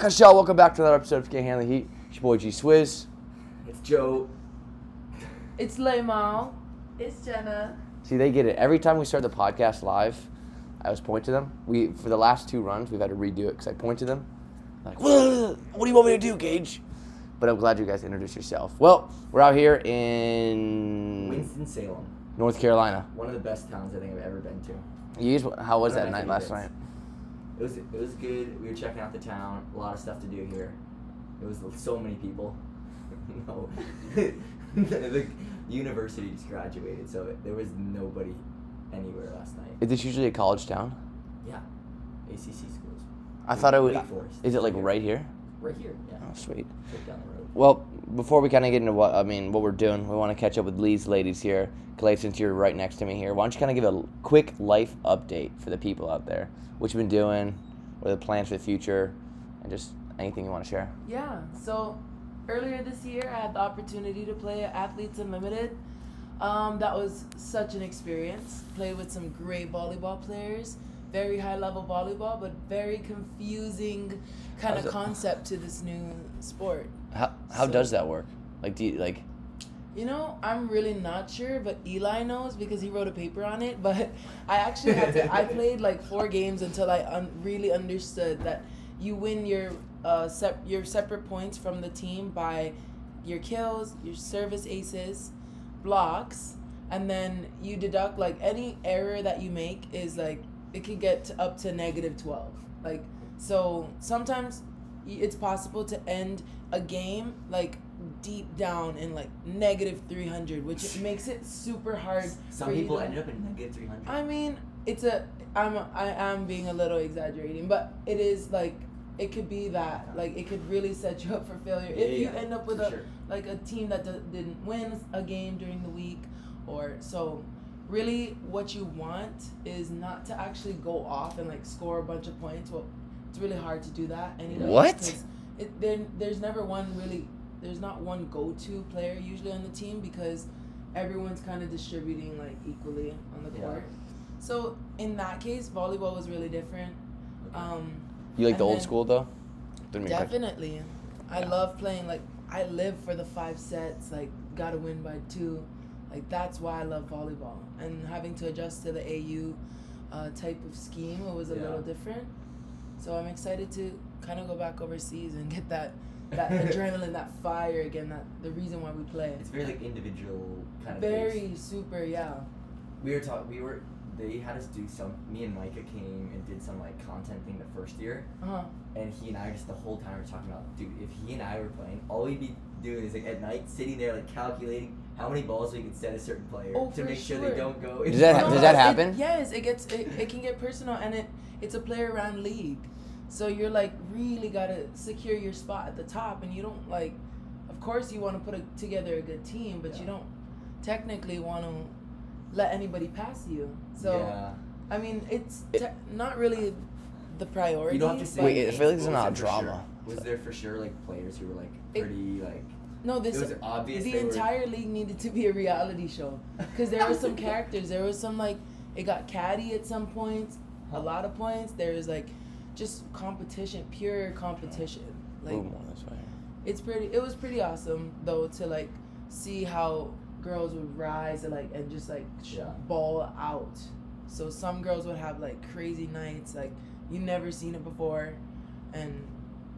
Booyaka Shell! Welcome back to another episode of Can't Handle the Heat. It's your boy G Swizz. It's Joe. It's Laymal. It's Jhenna. See, they get it. Every time we start the podcast live, I always point to them. We For the last two runs, we've had to redo it because I point to them. Like, what do you want me to do, Gage? But I'm glad you guys introduced yourself. Well, we're out here in Winston Salem. North Carolina. One of the best towns I think I've ever been to. You guys, how was that night last night? It was it was good. We were checking out the town. A lot of stuff to do here. It was so many people. no, the university just graduated, so there was nobody anywhere last night. Is this usually a college town? Yeah, ACC schools. I thought it was. Is it like right here? Right here. Yeah. Oh, sweet. Right down the road. Well, before we kind of get into what I mean, what we're doing, we want to catch up with Lee's ladies here. Kalei, since you're right next to me here, why don't you kind of give a quick life update for the people out there? What you've been doing, what are the plans for the future, and just anything you want to share. Yeah. So earlier this year, I had the opportunity to play at Athletes Unlimited. Um, that was such an experience. Played with some great volleyball players. Very high level volleyball, but very confusing kind of concept to this new sport. How how So- does that work? Like, do you like? You know, I'm really not sure, but Eli knows because he wrote a paper on it. But I actually had to. I played like four games until I un- really understood that you win your uh sep- your separate points from the team by your kills, your service aces, blocks, and then you deduct like any error that you make is like it could get to up to negative twelve. Like so, sometimes it's possible to end a game like deep down in like negative 300 which makes it super hard Some for you people to- ended up in negative three hundred. i mean it's a i'm i am being a little exaggerating but it is like it could be that like it could really set you up for failure Yeah, if you yeah, end up with a sure. like a team that d- didn't win a game during the week or so really what you want is not to actually go off and like score a bunch of points well it's really hard to do that anyway What? Because it there, there's never one really there's not one go-to player usually on the team because everyone's kind of distributing like equally on the Yeah. court so in that case volleyball was really different um You like the old school though? Didn't mean to cut- Definitely. I Yeah. love playing like I live for the five sets, like gotta win by two. Like that's why I love volleyball. And having to adjust to the AU uh, type of scheme, it was a Yeah. little different. So I'm excited to kind of go back overseas and get that that adrenaline, that fire again, that the reason why we play. It's very like individual kind of. Very based. super, yeah. We were talking. We were. They had us do some. Me and Micah came and did some like content thing the first year, Uh huh. and he and I just the whole time were talking about, dude. If he and I were playing, all we'd be doing is like at night sitting there like calculating how many balls we could set a certain player Oh, to make sure sure. they don't go. Does that- in does that happen? It, yes, it gets it, it can get personal and it it's a player round league. So you're like really gotta secure your spot at the top and you don't like of course you wanna put a, together a good team, but you don't technically wanna let anybody pass you. So yeah. I mean it's It- te- not really the priority. You don't have to say. Wait, I feel like there's was not drama. Sure? Was there for sure like players who were like It- pretty like? No, this it was obvious the they were- entire league needed to be a reality show because there were some characters. There was some like it got catty at some points, a lot of points. There was like just competition, pure competition. Like Ooh, more this it's pretty. It was pretty awesome though to like see how girls would rise and like and just like sh- Yeah. ball out. So some girls would have like crazy nights, like you never seen it before, and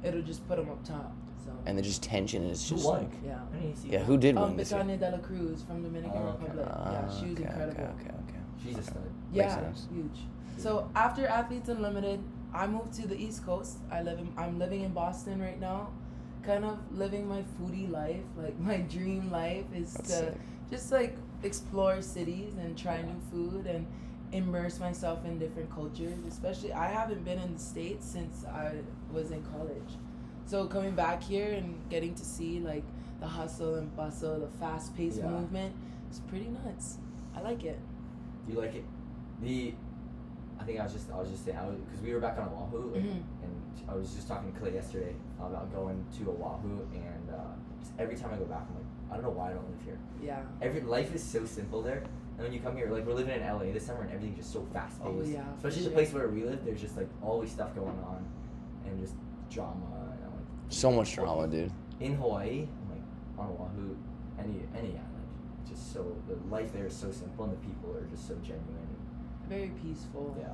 it'll just put them up top. So And then just tension is Who just won? like. yeah. I didn't see Yeah, who did Um, win this year? De la Cruz from Dominican Oh, okay. Republic. yeah, she was Ah, okay, incredible. Okay, okay, okay. She's a stud. Yeah, sense. huge. So after Athletes Unlimited, I moved to the East Coast. I live in, I'm living in Boston right now, kind of living my foodie life. Like my dream life is That's to sick. just like explore cities and try new food and immerse myself in different cultures. Especially, I haven't been in the states since I was in college. So coming back here and getting to see like the hustle and bustle, the fast-paced Yeah. movement, it's pretty nuts. I like it. You like it? The, I think I was just I was just saying because we were back on Oahu like, Mhm. and I was just talking to Kalei yesterday about going to Oahu and uh, just every time I go back I'm like I don't know why I don't live here. Yeah. Every life is so simple there. And when you come here, like we're living in LA this summer, and everything's just so fast paced. Oh, yeah, for Especially the place where we live, there's just like always stuff going on, and just drama. And I'm like, So much drama, dude. in Hawaii, I'm like on Oahu, any any island, it's just so the life there is so simple, and the people are just so genuine. Very peaceful. Yeah,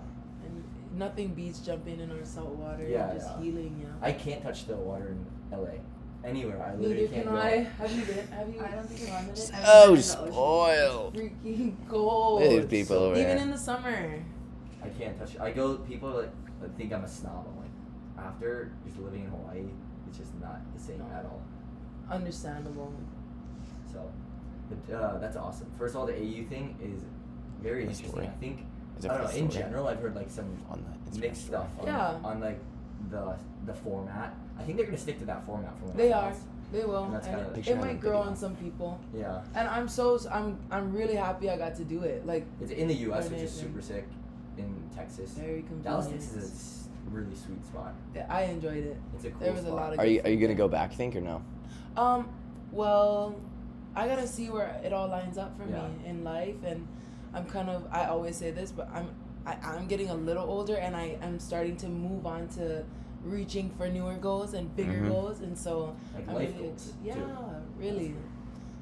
And nothing beats jumping in our salt water Yeah, and just yeah. healing, yeah. I can't touch the water in LA. Anywhere, I literally Neither can't can go. I. Have you been? Have you? I don't think I've done it. Oh, been in spoiled. freaking cold. These people so- over Even here. in the summer. I can't touch. It. I go. People like like, think I'm a snob. I'm like, after just living in Hawaii, it's just not the same at all. Understandable. So, but uh, that's awesome. First of all, the AU thing is very What's interesting. story? I think Is I don't for know. In general, I've heard like some on the mixed story. stuff on, Yeah. on like the the format. I think they're gonna stick to that format for when They are. comes. They will. And that's And kinda- it, it might grow on some people. Yeah, And I'm so I'm I'm really happy I got to do it. Like it's in the U.S., which is super sick. In Texas, very convenient. Dallas, Texas is a really sweet spot. Yeah, I enjoyed it. It's a cool There was a lot of Are you are you gonna there. go back? Think or no? Um, well, I gotta see where it all lines up for Yeah. me in life, and I'm kind of I always say this, but I'm I, I'm getting a little older, and I am starting to move on to reaching for newer goals and bigger Mhm. goals, and so like I'm life really goals. ex- yeah, too. really.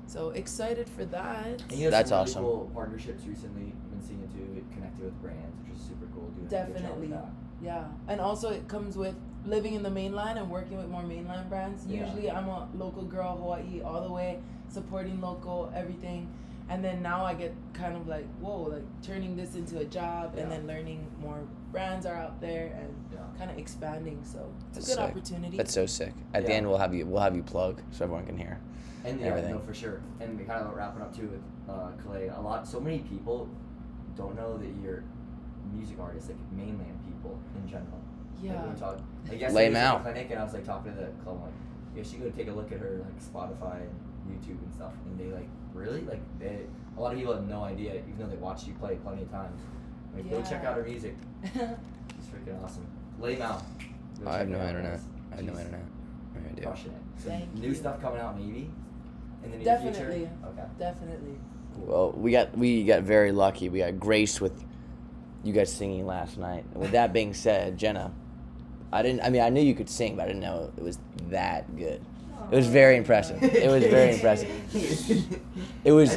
So excited for that. And you know, That's really awesome. cool partnerships recently. I've been seeing it too. It connected with brands, which is super cool. Doing a good job with Definitely. Yeah, and also it comes with living in the mainland and working with more mainland brands. Yeah. Usually, I'm a local girl, Hawaii all the way, supporting local everything, and then now I get kind of like whoa, like turning this into a job, and then learning more brands are out there and Yeah. kind of expanding. So it's That's a good sick. opportunity. That's so sick. At the end, we'll have you we'll have you plug so everyone can hear. And yeah, Everything. no, for sure. And we kind of wrapping up too with uh, Kalei. A lot, so many people don't know that you're music artists, like mainland people in general. Yeah. when we talk, like Lay yesterday 'em was at the out. clinic, and I was like talking to the club, like, yeah, she go take a look at her like Spotify and YouTube and stuff. And they like really like they. A lot of people have no idea, even though they watched you play plenty of times. Like, go check out her music. She's freaking awesome. Lay 'em out. Go I have no internet. guys. I have no She's internet. No idea. Crushing it. Some Thank new you. stuff coming out maybe in the near Definitely. future. Okay. Definitely. Cool. Well, we got we got very lucky. We got graced with you guys singing last night. With that being said, Jhenna, I didn't. I mean, I knew you could sing, but I didn't know it was that good. It was very impressive. It was very impressive. It was.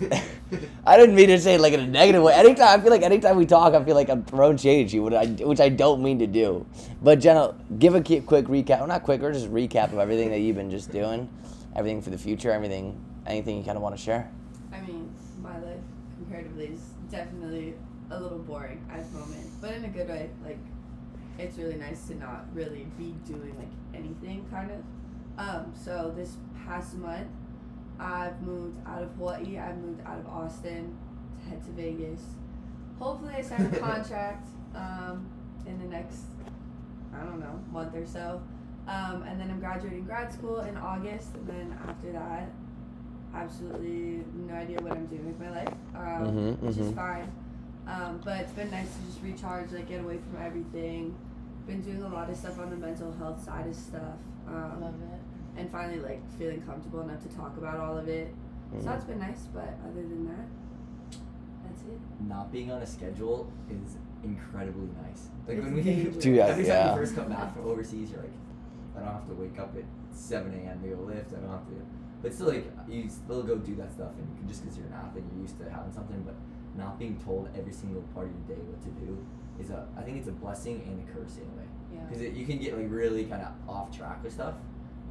I didn't mean to say it like in a negative way. Anytime I feel like anytime we talk, I feel like I'm throwing shade at you, which I, which I don't mean to do. But Jhenna, give a quick recap. Well, not quick, or just recap of everything that you've been just doing, everything for the future, everything, anything you kind of want to share. I mean, my life comparatively is definitely a little boring at the moment, but in a good way. Like, it's really nice to not really be doing like anything, kind of. Um, so this past month, I've moved out of Hawaii. I've moved out of Austin to head to Vegas. Hopefully, I sign a contract um, in the next, I don't know, month or so. Um, and then I'm graduating grad school in August, and then after that, absolutely no idea what I'm doing with my life, um, Mhm, which is mhm. fine. Um, but it's been nice to just recharge, like get away from everything. Been doing a lot of stuff on the mental health side of stuff, um, Love it. And finally like feeling comfortable enough to talk about all of it. Mhm. So that's been nice. But other than that, that's it. Not being on a schedule is incredibly nice. Like when we It's Dude, every time yeah. you first come back from overseas, you're like, I don't have to wake up at seven a.m. to go lift. I don't have to. But still, like you still go do that stuff, and you can, just because you're an athlete, you're used to having something. But not being told every single part of your day what to do is a. I think it's a blessing and a curse in a way. Yeah. Because you can get like really kind of off track with stuff.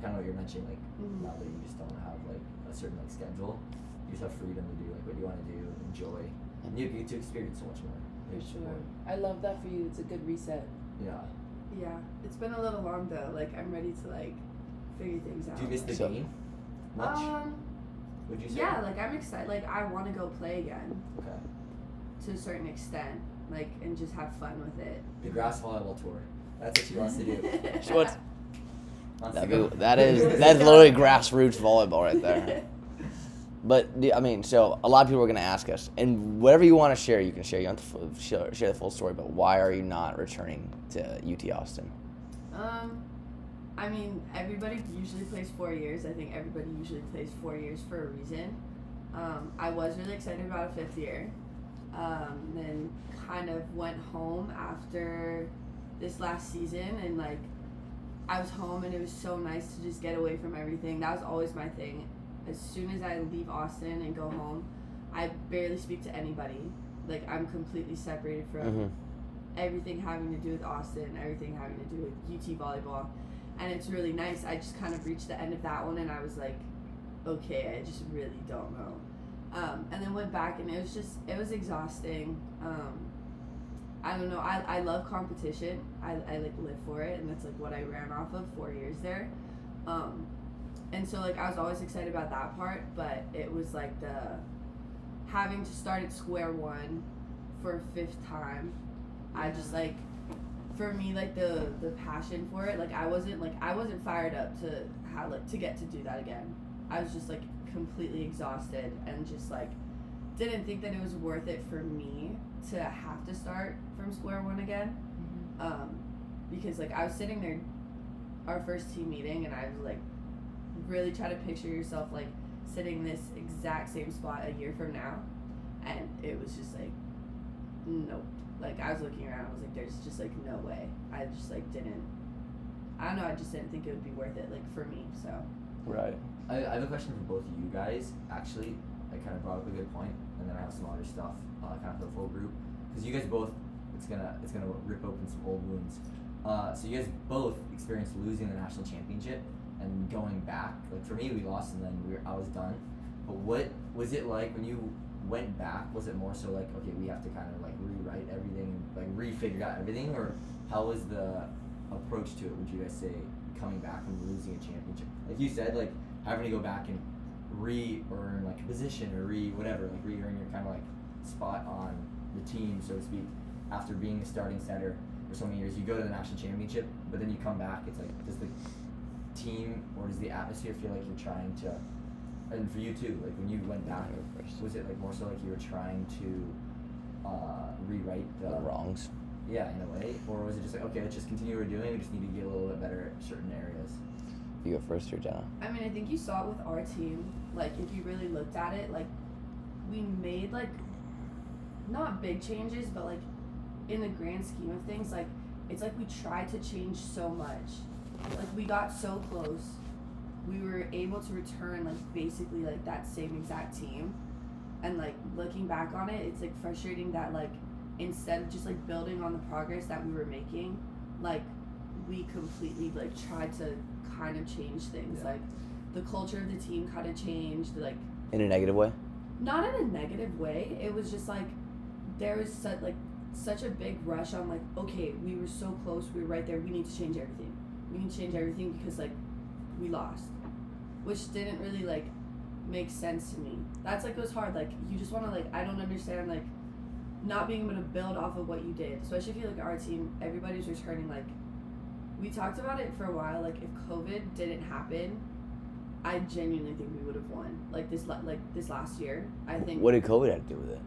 Kind of what you're mentioning, like Mhm. now that you just don't have like a certain like schedule, you just have freedom to do like what you want to do, enjoy, and you get to experience so much more. For sure. more. I love that for you. It's a good reset. Yeah. Yeah, it's been a little long though. Like I'm ready to like figure things out. Do you miss the So- game much? Um, would you say? yeah, like I'm excited. Like I want to go play again Okay. to a certain extent, like and just have fun with it. The grass volleyball tour. That's what she wants to do. She wants- Wants to That'd be, that is that's literally grassroots volleyball right there. But I mean, so a lot of people are gonna ask us, and whatever you want to share, you can share. You don't have to f- share, share the full story, but why are you not returning to UT Austin? Um, I mean, everybody usually plays four years. I think everybody usually plays four years for a reason. Um, I was really excited about a fifth year. Um, then kind of went home after this last season and like I was home and it was so nice to just get away from everything. That was always my thing. As soon as I leave Austin and go home, I barely speak to anybody. Like I'm completely separated from hmm everything having to do with Austin, everything having to do with UT volleyball. And it's really nice. I just kind of reached the end of that one and I was like, okay, I just really don't know. Um, and then went back and it was just, it was exhausting. Um, I don't know. I, I love competition. I, I like live for it and that's like what I ran off of four years there. Um, and so like I was always excited about that part, but it was like the having to start at square one for a fifth time I just like for me like the the passion for it like I wasn't like I wasn't fired up to how like to get to do that again. I was just like completely exhausted and just like didn't think that it was worth it for me to have to start from square one again. Um, because like I was sitting there our first team meeting and I was like really try to picture yourself like sitting this exact same spot a year from now and it was just like nope like I was looking around, I was like, there's just like no way. I just like didn't. I don't know. I just didn't think it would be worth it, like for me. So. Right. I, I have a question for both of you guys. Actually, I kind of brought up a good point, and then I have some other stuff, uh, kind of for the full group, because you guys both, it's gonna it's gonna rip open some old wounds. Uh, so you guys both experienced losing the national championship and going back. Like for me, we lost, and then we were, I was done. But what was it like when you went back? Was it more so like okay, we have to kind of like rewrite everything, like refigure out everything, or how was the approach to it? Would you guys say coming back from losing a championship? Like you said, like having to go back and re-earn like a position or re whatever, like re-earn your kind of like spot on the team, so to speak, after being a starting center for so many years. You go to the national championship, but then you come back. It's like does the team or does the atmosphere feel like you're trying to? And for you too, like when you went back, was it like more so like you were trying to uh, rewrite the, The wrongs. yeah, in a way, or was it just like okay, let's just continue what we're doing. We just need to get a little bit better at certain areas. You go first here, Jhenna. I mean, I think you saw it with our team. Like, if you really looked at it, like, we made, like, not big changes, but, like, in the grand scheme of things, like, it's like we tried to change so much. Like, we got so close. We were able to return, like, basically, like, that same exact team. And, like, looking back on it, it's, like, frustrating that, like, instead of just, like, building on the progress that we were making, like, we completely, like, tried to kind of change things. Yeah. Like, the culture of the team kind of changed. Like, In a negative way. not in a negative way. It was just like there was such like such a big rush on like okay, we were so close, we were right there. We need to change everything. We need to change everything because like we lost, which didn't really like make sense to me. That's like it was hard. Like you just want to like I don't understand like not being able to build off of what you did, especially if you look at our team. Everybody's returning like. We talked about it for a while. Like if COVID didn't happen, I genuinely think we would have won. Like this, like this last year, I think What did COVID have to do with it?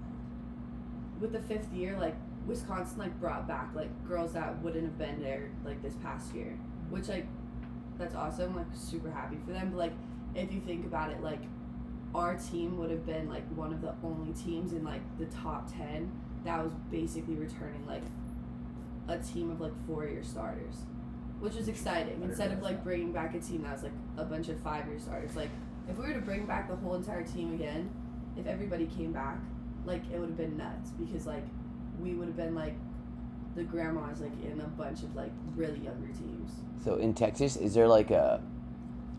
with the fifth year, like Wisconsin, like brought back like girls that wouldn't have been there like this past year, which like that's awesome. Like super happy for them. But like if you think about it, like our team would have been like one of the only teams in like the top ten that was basically returning like a team of like four year starters, which was exciting. Instead of like bringing back a team that was like a bunch of five year starters, like if we were to bring back the whole entire team again, if everybody came back, like it would have been nuts because like we would have been like the grandmas like in a bunch of like really younger teams. So in Texas, is there like a?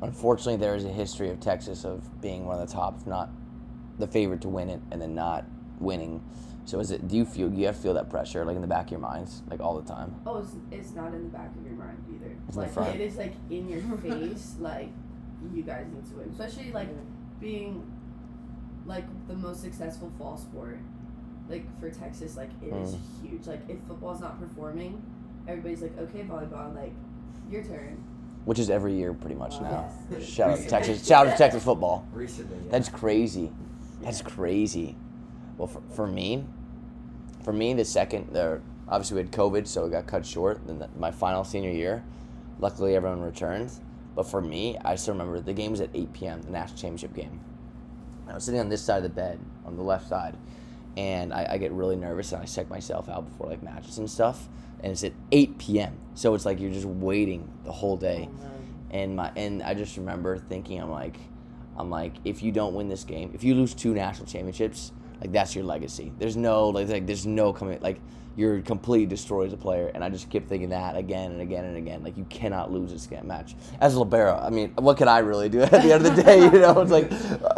Unfortunately, there is a history of Texas of being one of the top, if not the favorite to win it, and then not winning. So is it? Do you feel Do you have to feel that pressure like in the back of your minds, like all the time? Oh, it's, it's not in the back of your mind either. It's in the like front. it is like in your face. like you guys need to win, especially like being like the most successful fall sport. Like for Texas, like it is Mm. huge. Like if football's not performing, everybody's like, okay, volleyball, like your turn. Which is every year pretty much now. Yes. Shout out to Texas! Shout out to Texas football. Recently, yeah. That's crazy. That's crazy. Well, for, for me, for me, the second, there obviously we had COVID, so it got cut short. Then the, my final senior year, luckily everyone returned. But for me, I still remember the game was at 8 p.m. The national championship game. I was sitting on this side of the bed, on the left side, and I, I get really nervous and I check myself out before like matches and stuff. And it's at 8 p.m. So it's like you're just waiting the whole day. Oh. And my and I just remember thinking, I'm like, I'm like, if you don't win this game, if you lose two national championships, like that's your legacy. There's no like, like there's no coming like you're completely destroyed as a player. And I just kept thinking that again and again and again. Like you cannot lose this game match. As a libero, I mean, what could I really do at the end of the day? You know, it's like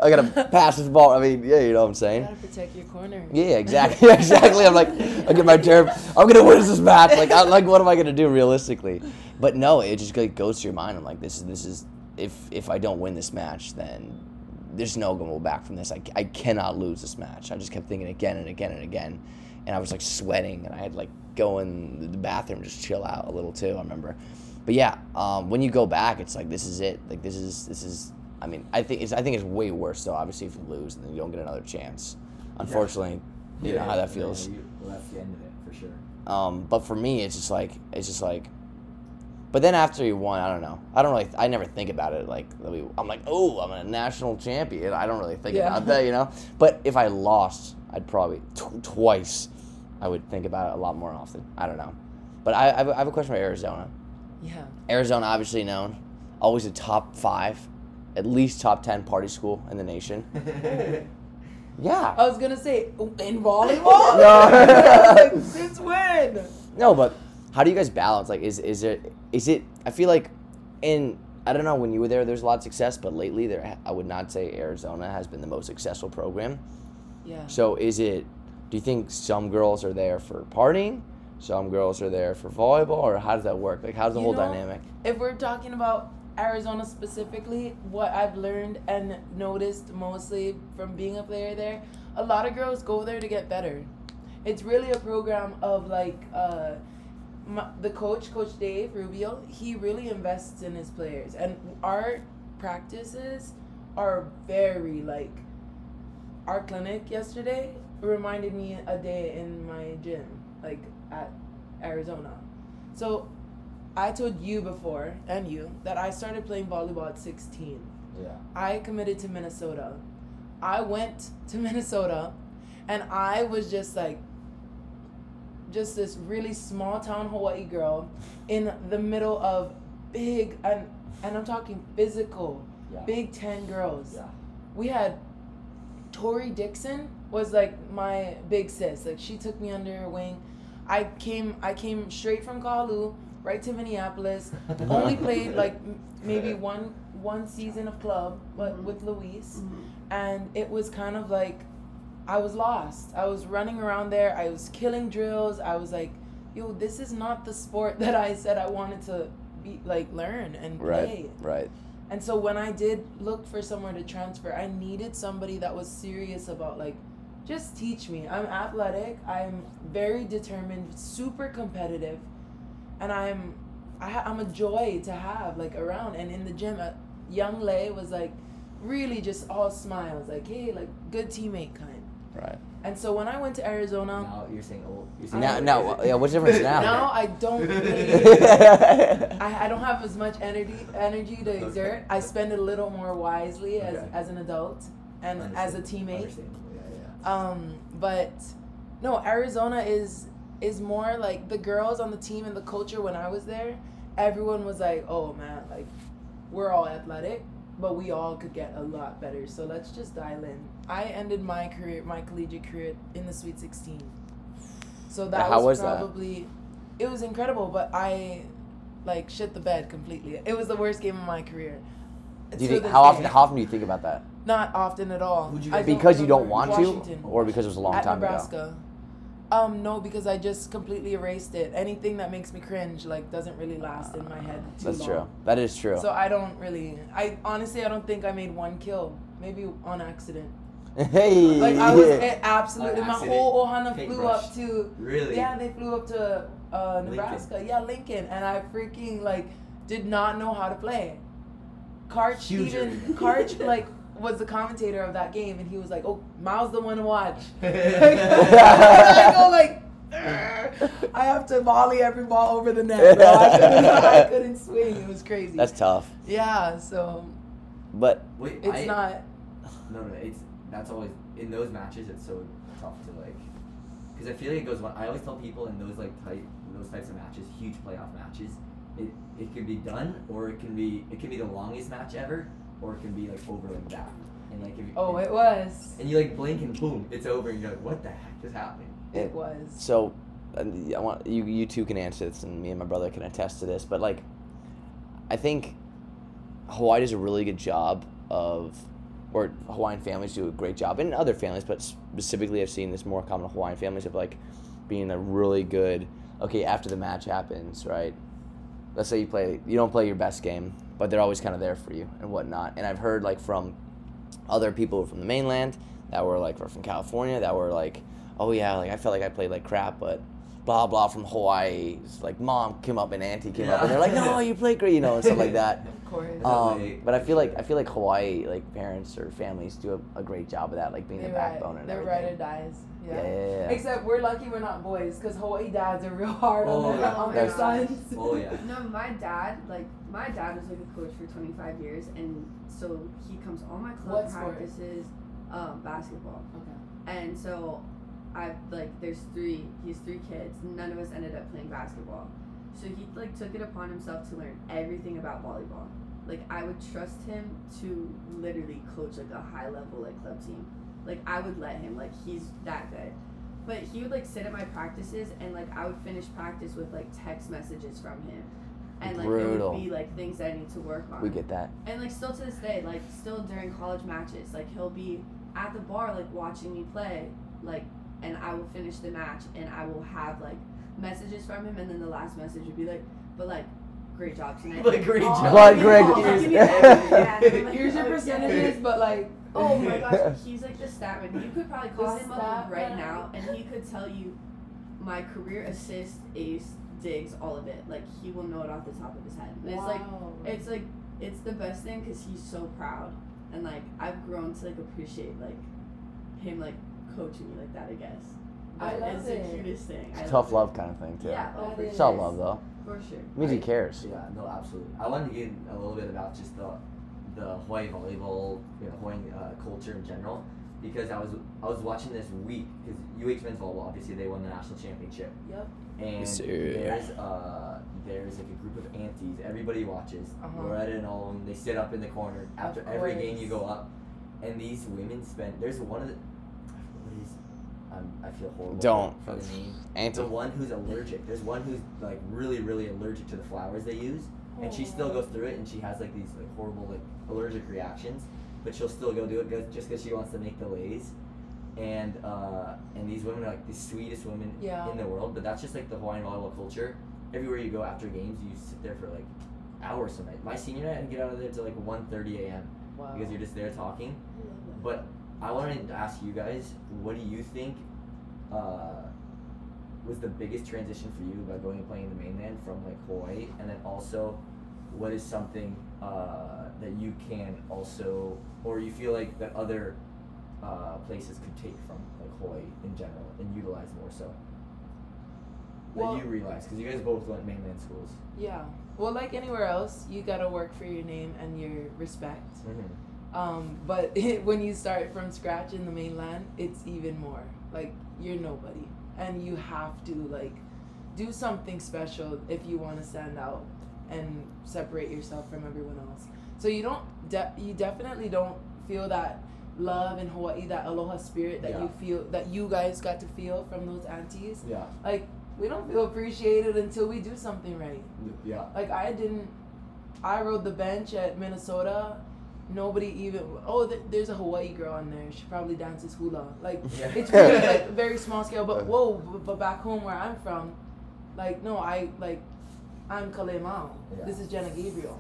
I gotta pass this ball. I mean, yeah, you know what I'm You saying. gotta protect your corner. Yeah, exactly, exactly. I'm like, I get my term. I'm gonna win this match. Like, I, like, what am I gonna do realistically? But no, it just like goes to your mind. I'm like, this is this is if if I don't win this match, then there's no going back from this. I, I cannot lose this match. I just kept thinking again and again and again, and I was like sweating, and I had like go in the bathroom just chill out a little too. I remember, but yeah, um, when you go back, it's like this is it. Like this is this is. I mean, I think it's I think it's way worse though. Obviously, if you lose, and then you don't get another chance. Unfortunately, you know how that feels. you- well, that's the end of it for sure. Um, but for me, it's just like it's just like. But then after you won, I don't know. I don't really. I never think about it like I'm like, oh, I'm a national champion. I don't really think Yeah. about that, you know. But if I lost, I'd probably tw- twice. I would think about it a lot more often. I don't know. But I, I have a- I have a question for Arizona. Yeah. Arizona, obviously known, always a top five, at least top ten party school in the nation. Yeah. I was gonna say in volleyball. No. like, since when? No, but how do you guys balance? Like, is is it is it? I feel like, in I don't know when you were there, there's a lot of success, but lately there, I would not say Arizona has been the most successful program. Yeah. So is it? Do you think some girls are there for partying, some girls are there for volleyball, or how does that work? Like, how's the You whole know, dynamic? If we're talking about Arizona specifically, what I've learned and noticed mostly from being a player there, a lot of girls go there to get better. It's really a program of like uh, my, the coach, Coach Dave Rubio. He really invests in his players, and our practices are very like. Our clinic yesterday reminded me a day in my gym, like at Arizona. So I told you before and you that I started playing volleyball at 16. yeah. I committed to Minnesota. I went to Minnesota and I was just like just this really small town Hawaii girl in the middle of big and and I'm talking physical Yeah. Big 10 girls. Yeah. We had Tori Dixon was like my big sis. Like she took me under her wing. I came I came straight from Kailua right to Minneapolis. Only played like m- maybe one one season of club, but Mhm. with Luis, Mhm. and it was kind of like I was lost. I was running around there. I was killing drills. I was like, yo, this is not the sport that I said I wanted to be like learn and play. Right. Right. And so when I did look for somewhere to transfer, I needed somebody that was serious about like just teach me. I'm athletic. I'm very determined, super competitive, and I'm I ha- I'm a joy to have like around. And in the gym, uh, young Lay was like really just all smiles, like hey, like good teammate kind. Right. And so when I went to Arizona, Now you're saying old. You're saying Now, old. now, yeah. What's the difference now? now I don't really. I, I don't have as much energy energy to Okay. exert. I spend it a little more wisely as, Okay. as an adult and as a Understandable, teammate. Yeah, yeah. Um, but no, Arizona is is more like the girls on the team and the culture when I was there, everyone was like, Oh man, like we're all athletic, but we all could get a lot better. So let's just dial in. I ended my career my collegiate career in the Sweet Sixteen. So that How was, was that? probably it was incredible, but I like shit the bed completely. It was the worst game of my career. Do you To think this how often? day. How often do you think about that? Not often at all. Who'd you Because you don't want Washington. to, or because it was a long At time Nebraska. Um, no, because I just completely erased it. Anything that makes me cringe like doesn't really last in my head too That's long. true. That is true. So I don't really. I honestly I don't think I made one kill. Maybe on accident. hey. Like I was it absolutely my whole Ohana flew Paintbrush. up to. Really? Yeah, they flew up to uh, Lincoln. Nebraska. Yeah, Lincoln, and I freaking like did not know how to play. Karch Huger. even Karch like was the commentator of that game, and he was like, "Oh, Miles the one to watch." I go like, I have to volley every ball over the net. Bro. I, couldn't, I couldn't swing. It was crazy. That's tough. yeah. So But Wait, it's I, not. No, no, it's that's always in those matches. It's so tough to like, because I feel like it goes. one I always tell people in those like type those types of matches, huge playoff matches, it it can be done or it can be it can be the longest match ever or it can be like over like that. And like if oh, you, Oh, it was. and you like blink and boom, it's over and you're like, what the heck just happened? It was. So, and I want you. You two can answer this, and me and my brother can attest to this. But like, I think Hawaii does a really good job of, or Hawaiian families do a great job, and other families, but specifically, I've seen this more common Hawaiian families of like being a really good. Okay, after the match happens, right? Let's say you play, you don't play your best game, but they're always kind of there for you and whatnot. And I've heard like from other people from the mainland that were like were from California that were like, oh yeah, like I felt like I played like crap, but blah blah from Hawaii. It's like mom came up and auntie came up and they're like, no, you played great, you know, and stuff like that. Of course. Um, but I feel like I feel like Hawaii like parents or families do a, a great job of that, like being They're the right. backbone and They're everything. ride or dies. Yeah. Yeah, yeah, yeah. Except we're lucky we're not boys, because Hawaii dads are real hard Oh, on their, yeah. on their sons. Oh yeah. No, my dad, like my dad was like a coach for 25 years, and so he comes all my club What practices, um, basketball, Okay. and so I like there's three. He has three kids. None of us ended up playing basketball, so he like took it upon himself to learn everything about volleyball. Like I would trust him to literally coach like a high level like club team. Like I would let him. Like he's that good. But he would like sit at my practices and like I would finish practice with like text messages from him. And like it Brutal. would be like things that I need to work on. We get that. And like still to this day, like still during college matches, like he'll be at the bar like watching me play, like and I will finish the match and I will have like messages from him and then the last message would be like, but like, great job tonight. Like, great Oh, job. But give me Greg- Here's give me everything. Yeah, like, Here's your oh, okay. percentages, but like, Oh my gosh, he's like the stat man. You could probably call The him stat up right man. now and he could tell you my career assist, ace, digs, all of it. Like he will know it off the top of his head. And it's like it's like it's the best thing because he's so proud and like I've grown to like appreciate like him like coaching me like that. I guess. I But love it's it. the cutest thing. I It's love tough it. love kind of thing too. Yeah, oh, That for. It's all sure. love though. For sure. It means he cares. Yeah, no, absolutely. I wanted to get a little bit about just the the Hawaii volleyball, you know, Hawaii uh, culture in general, because I was I was watching this week because UH men's volleyball obviously they won the national championship, Yep. And there's uh there's like a group of aunties everybody watches. Uh-huh. We're at an all they sit up in the corner after Of every game you go up, and these women spend. There's one of the what is. I'm, I feel horrible. Don't. for the name. Auntie. The one who's allergic. There's one who's like really, really allergic to the flowers they use, and she still goes through it, and she has like these like horrible like allergic reactions, but she'll still go do it just because she wants to make the lays. And uh, and these women are like the sweetest women Yeah. in the world, but that's just like the Hawaiian volleyball culture. Everywhere you go after games, you sit there for like hours some night. My senior night, I didn't get out of there till like 1.30 a.m. Wow. because you're just there talking. But I wanted to ask you guys, what do you think uh, was the biggest transition for you by going and playing in the mainland from like Hawaii, and then also, what is something uh, that you can also, or you feel like that other uh, places could take from like Hawaii in general and utilize more so? Well- that you realize, because you guys both went mainland schools. Yeah. Well, like anywhere else, you gotta work for your name and your respect. Mm-hmm. Um, but when you start from scratch in the mainland, it's even more. Like you're nobody, and you have to like do something special if you want to stand out and separate yourself from everyone else. So you don't, de- you definitely don't feel that love in Hawaii, that aloha spirit that Yeah. you feel that you guys got to feel from those aunties. Yeah. Like we don't feel appreciated until we do something right. Yeah. Like I didn't. I rode the bench at Minnesota. Nobody even. Oh, th- there's a Hawaii girl on there. She probably dances hula. Like Yeah. it's really like very small scale. But whoa, but back home where I'm from, like no, I like, I'm Kalei Mau. Yeah. This is Jhenna Gabriel,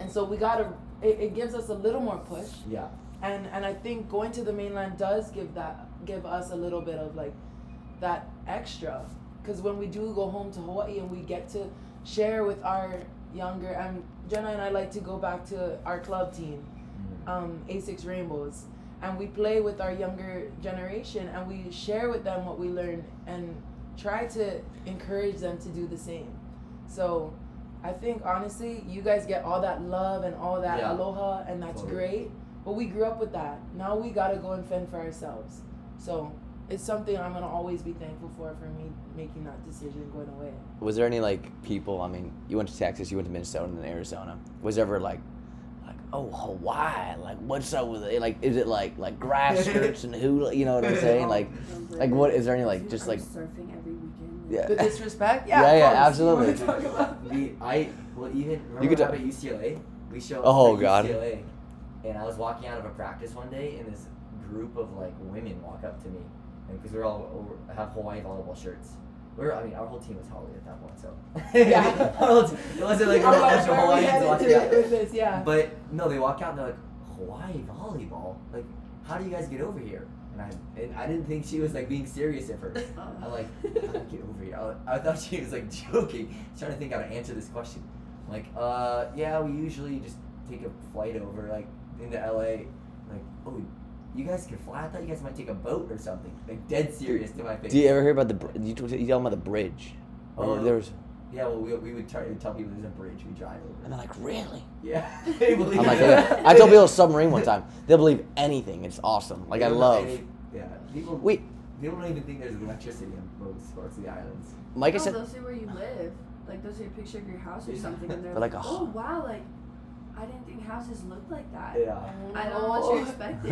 and so we gotta. It, it gives us a little more push, Yeah. And and I think going to the mainland does give that give us a little bit of like that extra because when we do go home to Hawaii and we get to share with our younger and Jhenna and I like to go back to our club team Mhm. um, A6 Rainbows and we play with our younger generation and we share with them what we learned and try to encourage them to do the same so I think honestly you guys get all that love and all that Yeah. aloha and that's Totally. great But we grew up with that. Now we gotta go and fend for ourselves. So it's something I'm gonna always be thankful for for me making that decision going away. Was there any like people? I mean, you went to Texas, you went to Minnesota, and then Arizona. Was there ever like, like, oh Hawaii, like what's up with it? Like, is it like like grass skirts and hula? You know what I'm saying? Like, like what is there any like just like surfing every weekend. Yeah. The disrespect? Yeah, Yeah, yeah, absolutely. You wanna talk about- The I well even remember You could you t- at UCLA. We showed Oh, at God. UCLA, and I was walking out of a practice one day, and this group of like women walk up to me, and because we're all over, have Hawaii volleyball shirts. We're I mean our whole team was Holly at that point, so Yeah. Our whole t- it wasn't like a bunch of where are we Hawaiians headed walking out. this? Yeah. But no, they walk out and they're like, Hawaii volleyball? Like, how do you guys get over here? And I, and I didn't think she was like being serious at first. I'm like, how do I get over here? I, I thought she was like joking, trying to think how to answer this question. I'm like, uh, yeah, we usually just take a flight over, like, into LA. Like, oh, you guys can fly? I thought you guys might take a boat or something. Like, dead serious to my face. Do you ever hear about the? br- You told you tell them about the bridge? Oh, or Oh. there was, Yeah, well, we, we would try to tell people there's a bridge we drive over. and they're like, really? Yeah, they believe I'm like, it. yeah. I told people a submarine one time. They'll believe anything. It's awesome. Like I love. really- Yeah, people. Wait, People don't even think there's electricity in most parts of the islands. Like no, oh, said. they'll see where you live. Like they'll see a picture of your house or something, and they're, They're like, like, "Oh." "Oh wow, like I didn't think houses looked like that." Yeah. I don't know what you're expecting.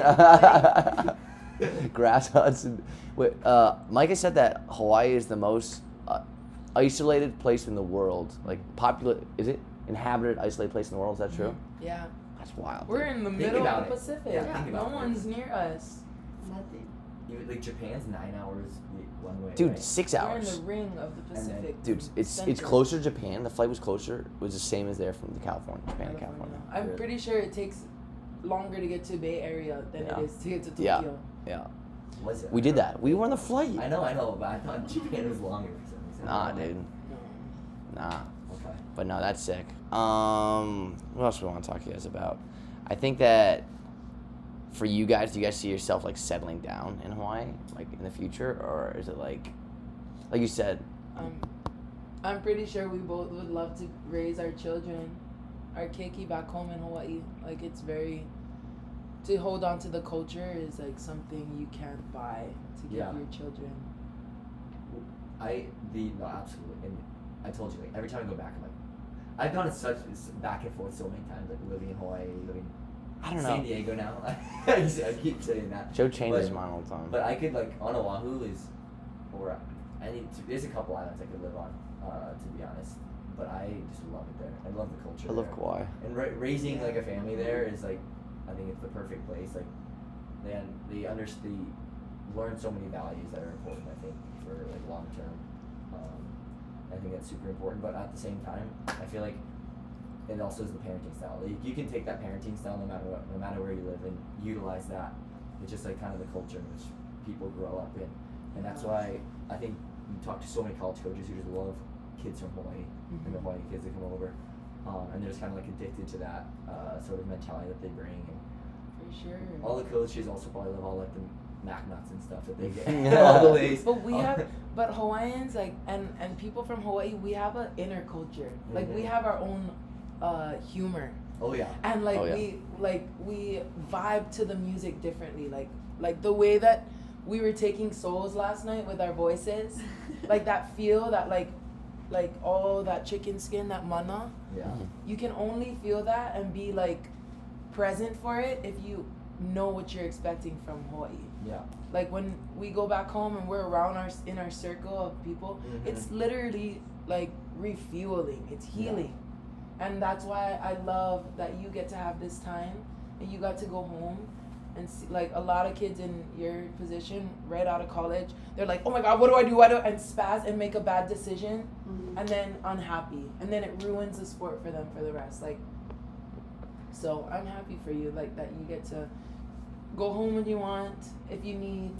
Like, Grass huts and wait, uh, Micah said that Hawaii is the most uh, isolated place in the world. Like popular, is it inhabited, isolated place in the world? Is that true? yeah. That's wild. We're in the Think middle of the it. Pacific. Yeah, think no about it. one's near us. nothing. Even like Japan's nine hours one way. Dude, right? six We're in hours. the ring of the And then- Pacific. Dude, it's it's closer to Japan. The flight was closer. It was the same as there from the California, Japan to California. I'm Really? pretty sure it takes longer to get to Bay Area than Yeah. it is to get to Yeah. Tokyo. Yeah, Was it? we did that. We were on the flight. I know, I know, but I thought Japan was longer for some reason. Nah, dude. No. Nah. Okay. But no, that's sick. Um, what else do we want to talk to you guys about? I think that for you guys, do you guys see yourself like settling down in Hawaii, like in the future, or is it like, like you said, Um, I'm pretty sure we both would love to raise our children, our keiki back home in Hawaii. Like it's very to hold on to the culture is like something you can't buy to give Yeah. your children. I the no absolutely, and I told you like every time I go back, I'm like, I've gone such back and forth so many times, like living in Hawaii, living I don't know. San. Diego now. I keep saying that. Joe changes But- mine all the time. But I could like on Oahu is, or any there's a couple islands I could live on, uh, to be honest. But I just love it there. I love the culture. I love there. Kauai. And ra- raising like a family there is like, I think it's the perfect place. Like, they un- they learn so many values that are important. I think for like long term. Um, I think that's super important. But at the same time, I feel like it also is the parenting style. Like, you can take that parenting style no matter what, no matter where you live, and utilize that. It's just like kind of the culture in which people grow up in, and that's why I think you talk to so many college coaches who just love kids from Hawaii and the Hawaii kids that come over, um, and they're just kind of like addicted to that uh, sort of mentality that they bring. And For sure. all the coaches also probably love all like the mac nuts and stuff that they get, Yeah. all the ways. But we have, but Hawaiians like, and and people from Hawaii, we have an inner culture. Like we Mhm. have our own uh, humor, oh yeah. and like Oh, yeah. we like we vibe to the music differently. Like like the way that we were taking souls last night with our voices, like that feel that like like all that chicken skin, that mana. Yeah. You can only feel that and be like present for it if you know what you're expecting from Hawaii Yeah. like when we go back home and we're around our in our circle of people Mhm. it's literally like refueling it's Yeah. Healing and that's why i love that you get to have this time and you got to go home and see, like a lot of kids in your position right out of college they're like oh my god what do i do I do I-" and spaz and make a bad decision Mhm. and then unhappy and then it ruins the sport for them for the rest like so i'm happy for you like that you get to go home when you want if you need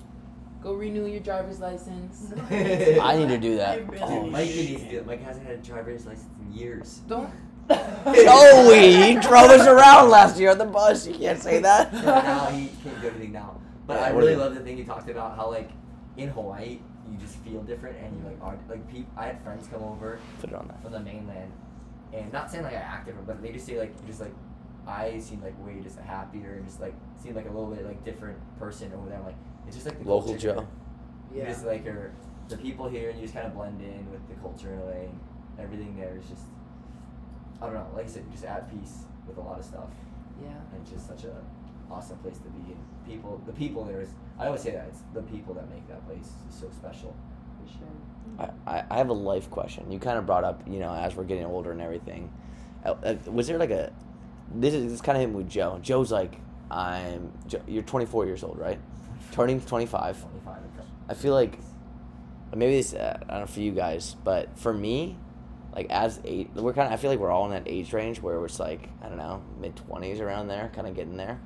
go renew your driver's license I need to do that. Really Oh, Mike needs to do it. Mike hasn't had a driver's license in years. don't Joey, he drove us around last year on the bus. You can't say that. Yeah, now he can't do anything now. But Yeah, I really love the thing you talked about how like in Hawaii you just feel different and you like are like people. I had friends come over Put it on that. from the mainland, and not saying like I act different, but they just say like you're just like I seem like way just happier and just like seemed like a little bit like different person over there. I'm like it's just like the Local culture Joe. here. You Yeah. just like are the people here and you just kind of blend in with the culture in a way. Everything there is just I don't know. Like I said, you're just at peace with a lot of stuff Yeah. and it's just such a awesome place to be. And people, the people there is. I always say that it's the people that make that place so special. For sure. I, I I have a life question. You kind of brought up, you know, as we're getting older and everything. Uh, uh, was there like a, this is this kind of him with Joe. Joe's like, I'm, Joe, you're 24 years old, right? Turning 25. 25. I feel like maybe this uh, I don't know for you guys, but for me, like as eight, we're kind of I feel like we're all in that age range where it's like I don't know mid twenties around there, kind of getting there.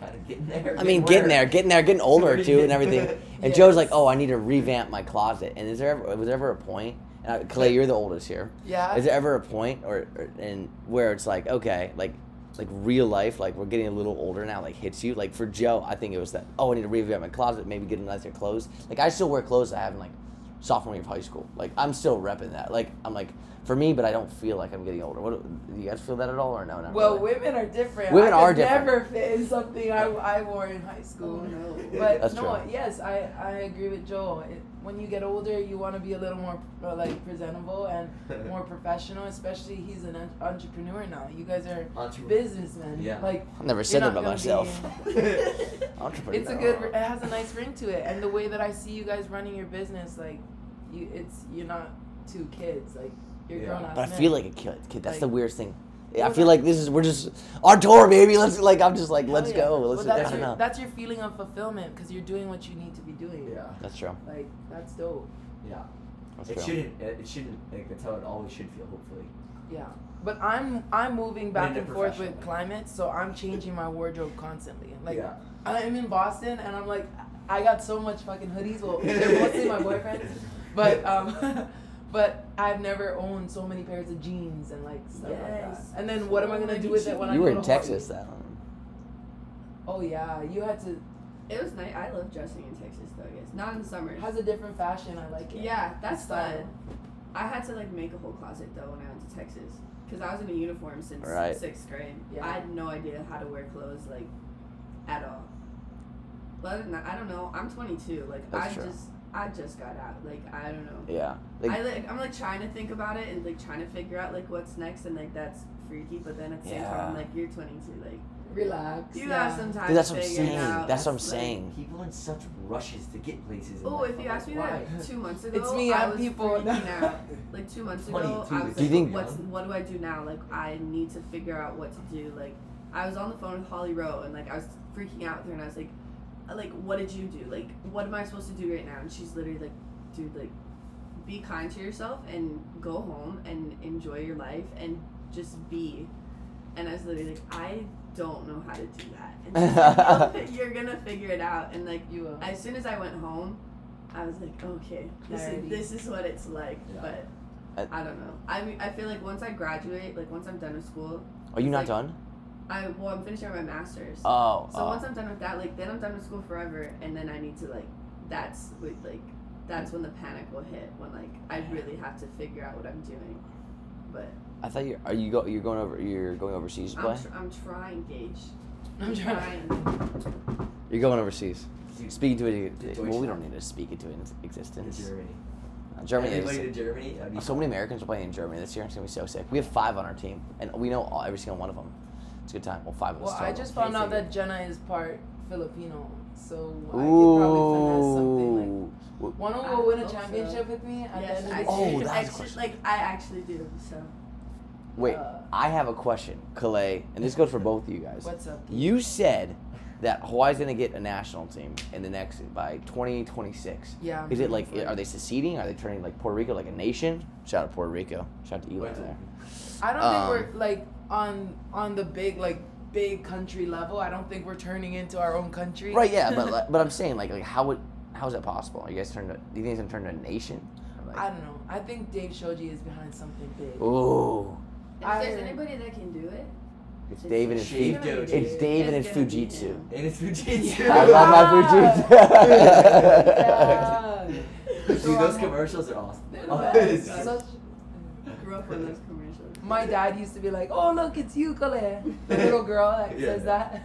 Kind of getting there. I mean, getting there, getting there, getting older too, and everything. And Yes. Joe's like, "Oh, I need to revamp my closet." And is there ever was there ever a point? And I, Kalei, you're the oldest here. Yeah. Is there ever a point or, or and where it's like okay, like like real life, like we're getting a little older now, like hits you. Like for Joe, I think it was that oh, I need to revamp my closet, maybe get nicer clothes. Like I still wear clothes I haven't like sophomore year of high school. Like I'm still repping that. Like I'm like for me, but I don't feel like I'm getting older. What do you guys feel that at all or no? Not Well, really? women are different. Women I are could different. Never fit in something I, I wore in high school. Oh, no. But That's no, true. yes, I, I agree with Joel. It, when you get older, you want to be a little more uh, like presentable and more professional. Especially he's an en- entrepreneur now. You guys are Entre- businessmen. Yeah. Like I've never said that not about myself. Entrepreneur. it's a good. It has a nice ring to it, and the way that I see you guys running your business, like, you, it's you're not two kids. Like you're Yeah. grown ass. But I feel like a kid. kid that's the weirdest thing. I feel like this is we're just our tour, baby. Let's like I'm just like Hell let's yeah. go. Let's that's, I your, that's your feeling of fulfillment because you're doing what you need to be doing. yeah. That's true. Like that's dope. Yeah. That's It true. shouldn't. It it shouldn't. Like that's how it always should feel. Hopefully. Yeah. But I'm I'm moving back and forth with climate, so I'm changing my wardrobe constantly. Like yeah. I'm in Boston and I'm like I got so much fucking hoodies. Well, they're mostly my boyfriend's, but um, but I've never owned so many pairs of jeans and like stuff like that. Yes. And then what am I gonna do with it when I You go were to in Hawaii? Texas then. Oh yeah, you had to. It was nice. I love dressing in Texas though. I guess not in the summer. It has a different fashion. I like it. Yeah, that's Style. fun. I had to like make a whole closet though when I went to Texas because I was in a uniform since Right. sixth grade. Yeah. I had no idea how to wear clothes like at all. But other than that, I don't know. I'm 22. Like That's I true. just I just got out. Like I don't know. Yeah. Like, I like I'm like trying to think about it and like trying to figure out like what's next and like that's freaky. But then at the same Yeah. time, I'm like you're 22. Like Relax. you yeah. have some time dude, that's to what I'm figure saying. out. That's what I'm like- saying. People in such rushes to get places. Oh, if you I'm asked me like, that why? two months ago, It's me, I I'm was people. freaking out. Like two months ago, I was is Do you like, think- "What's what do I do now? Like, I need to figure out what to do." Like, I was on the phone with Holly Rowe, and like I was freaking out with her, and I was like, "Like, what did you do? Like, what am I supposed to do right now?" And she's literally like, "Dude, like, be kind to yourself and go home and enjoy your life and just be." And I was literally like, "I don't know how to do that." And she's like, "You'll- "You're gonna figure it out." And like, You will. as soon as I went home, I was like, okay, this is this is what it's like. Yeah. But I- I don't know. I mean, I feel like once I graduate, like once I'm done with school, Are you not like- done? I well, I'm finishing my master's. Oh. so oh. once I'm done with that, like then I'm done with school forever, and then I need to like, that's with like, that's when the panic will hit when like I really have to figure out what I'm doing. But I thought you are you go you're going over you're going overseas to I'm, play. tr- I'm trying, Gage. I'm trying. You're going overseas. Dude, Speaking to to it. Well, we don't need to speak it to to existence. Germany. Uh, Germany is. to Germany. That'd So many Americans are playing in Germany this year. It's gonna be so sick. We have five on our team, and we know all, every single one of them. It's a good time. Well, five of us. Well, I just found out that Jhenna is part Filipino, so I could probably finesse something like. Ooh. W- Want to go win a hope so. championship with me? At yes, the I Oh, the do. that's actually, like I actually do. So Wait, Uh, I have a question, Kalei, and this goes for both of you guys. What's up? You said that Hawaii's gonna get a national team in the next by 2026. Yeah. I'm Is it like are they seceding? Are they turning like Puerto Rico like a nation? Shout out to Puerto Rico. Shout out to Eli there. I don't Um, think we're like on on the big like big country level. I don't think we're turning into our own country. Right, yeah, but like, but I'm saying like like how would how is that possible? Are you guys turn to? Do you think it's gonna turn to a nation? Or, I don't know. I think Dave Shoji is behind something big. ooh, if I- there's anybody that can do it, it's It's David and Shave Fuji. Doji. It's David and It's Fujitsu. And it's Fujitsu. I love my Yeah. Dude, those commercials are awesome. They're Oh, the it's best. so- Such grew up on those commercials. My dad used to be like, "Oh look, it's you, Kale." The little girl that Yeah. says that.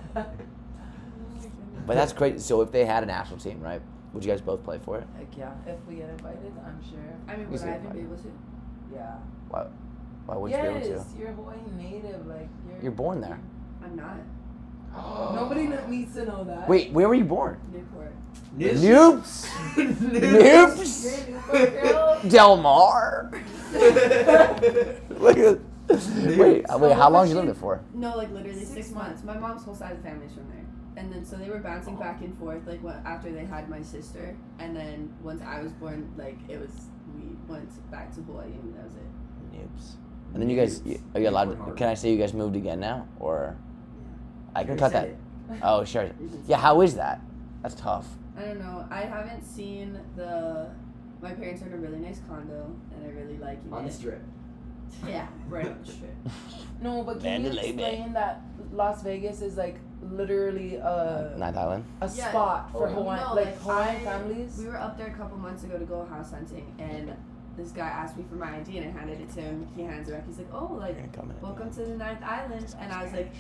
But that's great. So if they had a national team, right? Would you guys both play for it? Like yeah, if we get invited, I'm sure. I mean, We would I even be able to? Yeah. Why? Why would you be able yes, to? you're Hawaiian native. Like you're. You're born there. I'm not. Nobody needs to know that. Wait, where were you born? Newport. Noops. You're Noops. a Newport girl. Del Mar. Look at. Wait, wait. How long did you live there for? No, like literally Six six, months. My mom's whole side of the family's from there. And then so they were bouncing back and forth like when, after they had my sister, and then once I was born, like it was we went back to Hawaii and that was it. Noops. And then you guys, you, are you allowed? To, can I say you guys moved again now, or I can cut that? Oh, sure. Yeah. How is that? That's tough. I don't know. I haven't seen the. My parents are in a really nice condo, and I really like it. On the strip. Yeah, right on the strip. No, but can you Mandalay Bay. explain that Las Vegas is like literally a Ninth Island. a Yeah. spot for Oh, yeah. Hawaiian No, like, like, Hawaiian I- families? We were up there a couple months ago to go house hunting, and this guy asked me for my ID, and I handed it to him. He hands it back. He's like, "Oh, like You're coming. welcome to the Ninth Island," and I was like,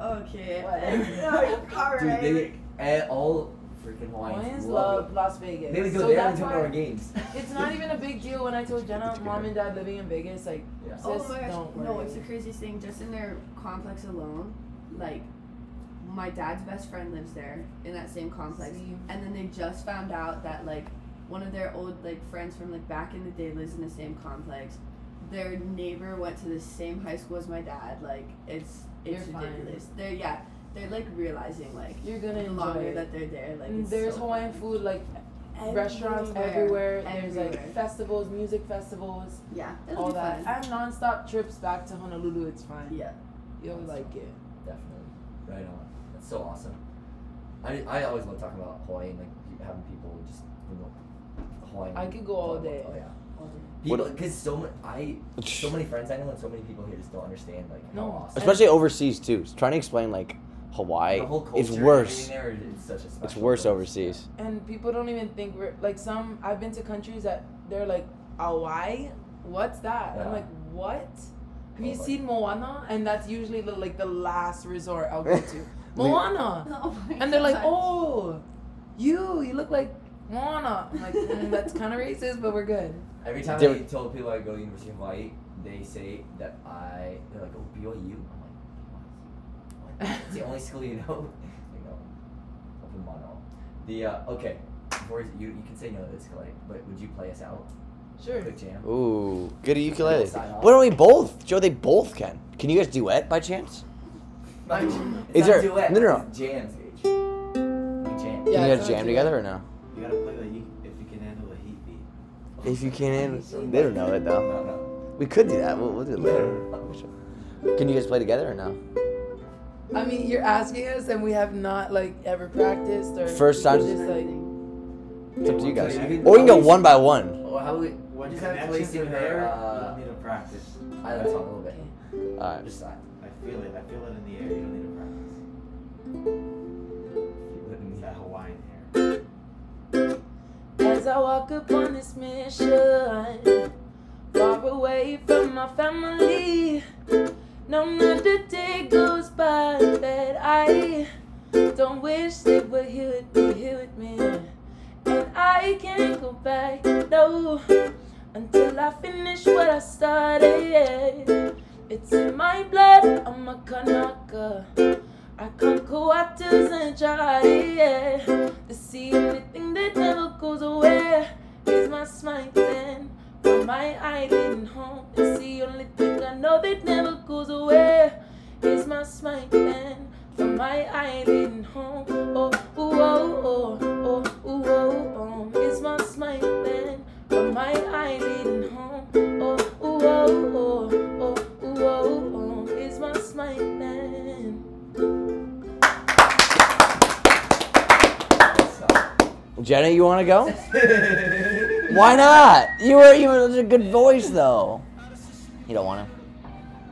"Okay, Whatever. all Dude, they eh, all freaking Hawaiians, Hawaiians love love Las Vegas. They go so there that's and to our why games. it's not even a big deal when I told Jhenna, mom and dad living in Vegas, like, Yeah. sis, Oh my gosh, don't worry. no, it's the craziest thing. Just in their complex alone, like my dad's best friend lives there in that same complex, See? and then they just found out that like one of their old like friends from like back in the day lives in the same complex. Their neighbor went to the same high school as my dad. Like it's it's You're fine. ridiculous. They're yeah, they're like realizing like You're gonna the enjoy longer it. that they're there, like it's there's so Hawaiian fun. food like restaurants everywhere. There's like festivals, music festivals, yeah, it'll all be that. fun. And nonstop trips back to Honolulu. It's fine. Yeah, You'll like it. Definitely. Right on. That's so awesome. I, I always love talking about Hawaii and like having people just you know Hawaiian. I could go all day. Oh yeah. All day. People, because so many, I so many friends I know and so many people here just don't understand like how No. awesome. Especially overseas too. Trying to explain like Hawaii, the whole culture it's worse. There, it's such a It's worse place. overseas. And people don't even think we're like some. I've been to countries that they're like Hawaii. What's that? Yeah. I'm like, what? Have you like- seen Moana? And that's usually the, like the last resort I'll go to. Moana. Oh And they're like, oh, you, you look like Moana. I'm like, mm, that's kind of racist, but we're good. Every time There- I told people I go to University of Hawaii, they say that I they're like, oh BYU. I'm like, BYU. Like, It's the only school you know. you know, open mono. The uh, okay. Before you you can say no to this, Kalei, but would you play us out? Sure. Quick jam. Ooh, good ukulele. Sign off. Why don't we both? Joe, they both can. Can you guys duet by chance? Not- I'm- it's Is not there- duet. no, no, no. It's jams, Gage. We jam. Yeah, can you it's guys not jam duet. together or no? You gotta play the you, if you can handle a heat beat. If you can't, they don't know it though. No, no. We could do that. We'll, we'll do it later. Can you guys play together or no? I mean, you're asking us, and we have not like ever practiced or First time- Just like, It's up to you guys. Okay, you can- Or we can go one by one. Oh, how we When just have connections placing are there. there, Uh, you don't need to practice. I let talk a little bit. Alright. Just side. I feel it. I feel it in the air. You don't need to practice. It's that Hawaiian air. As I walk upon this mission, far away from my family, no another day goes by that I don't wish they were here with me, here with me. And I can't go back, no, until I finish what I started. It's in my blood, I'm a Kanaka. I conquer waters and try, yeah. The sea, only thing that never goes away is my smiting from my island home. It's the only thing I know that never goes away is my smiting from my island home. Oh, ooh, oh, oh, oh, ooh, oh, oh, is my smiting from my island home. Oh, ooh, oh, oh, oh, ooh, oh, oh, is my smiting. Jhenna, you want to go? Why not? You were you were such a good voice though. You don't want to.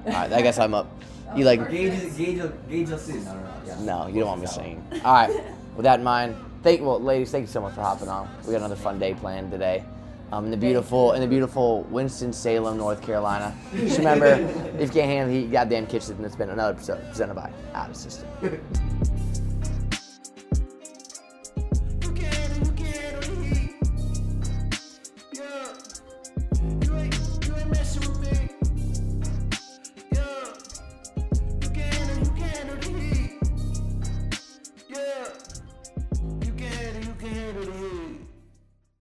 All right, I guess I'm up. You like? Gage, is- Gage, Gage will sing. No, no, no. Yeah. No, you don't want me singing. All right. With that in mind, thank well, ladies, thank you so much for hopping on. We got another fun day planned today. Um, in the beautiful, in the beautiful Winston Salem, North Carolina. Just remember, if you can't handle the heat, goddamn kitchen. It's been another episode presented by Out of System.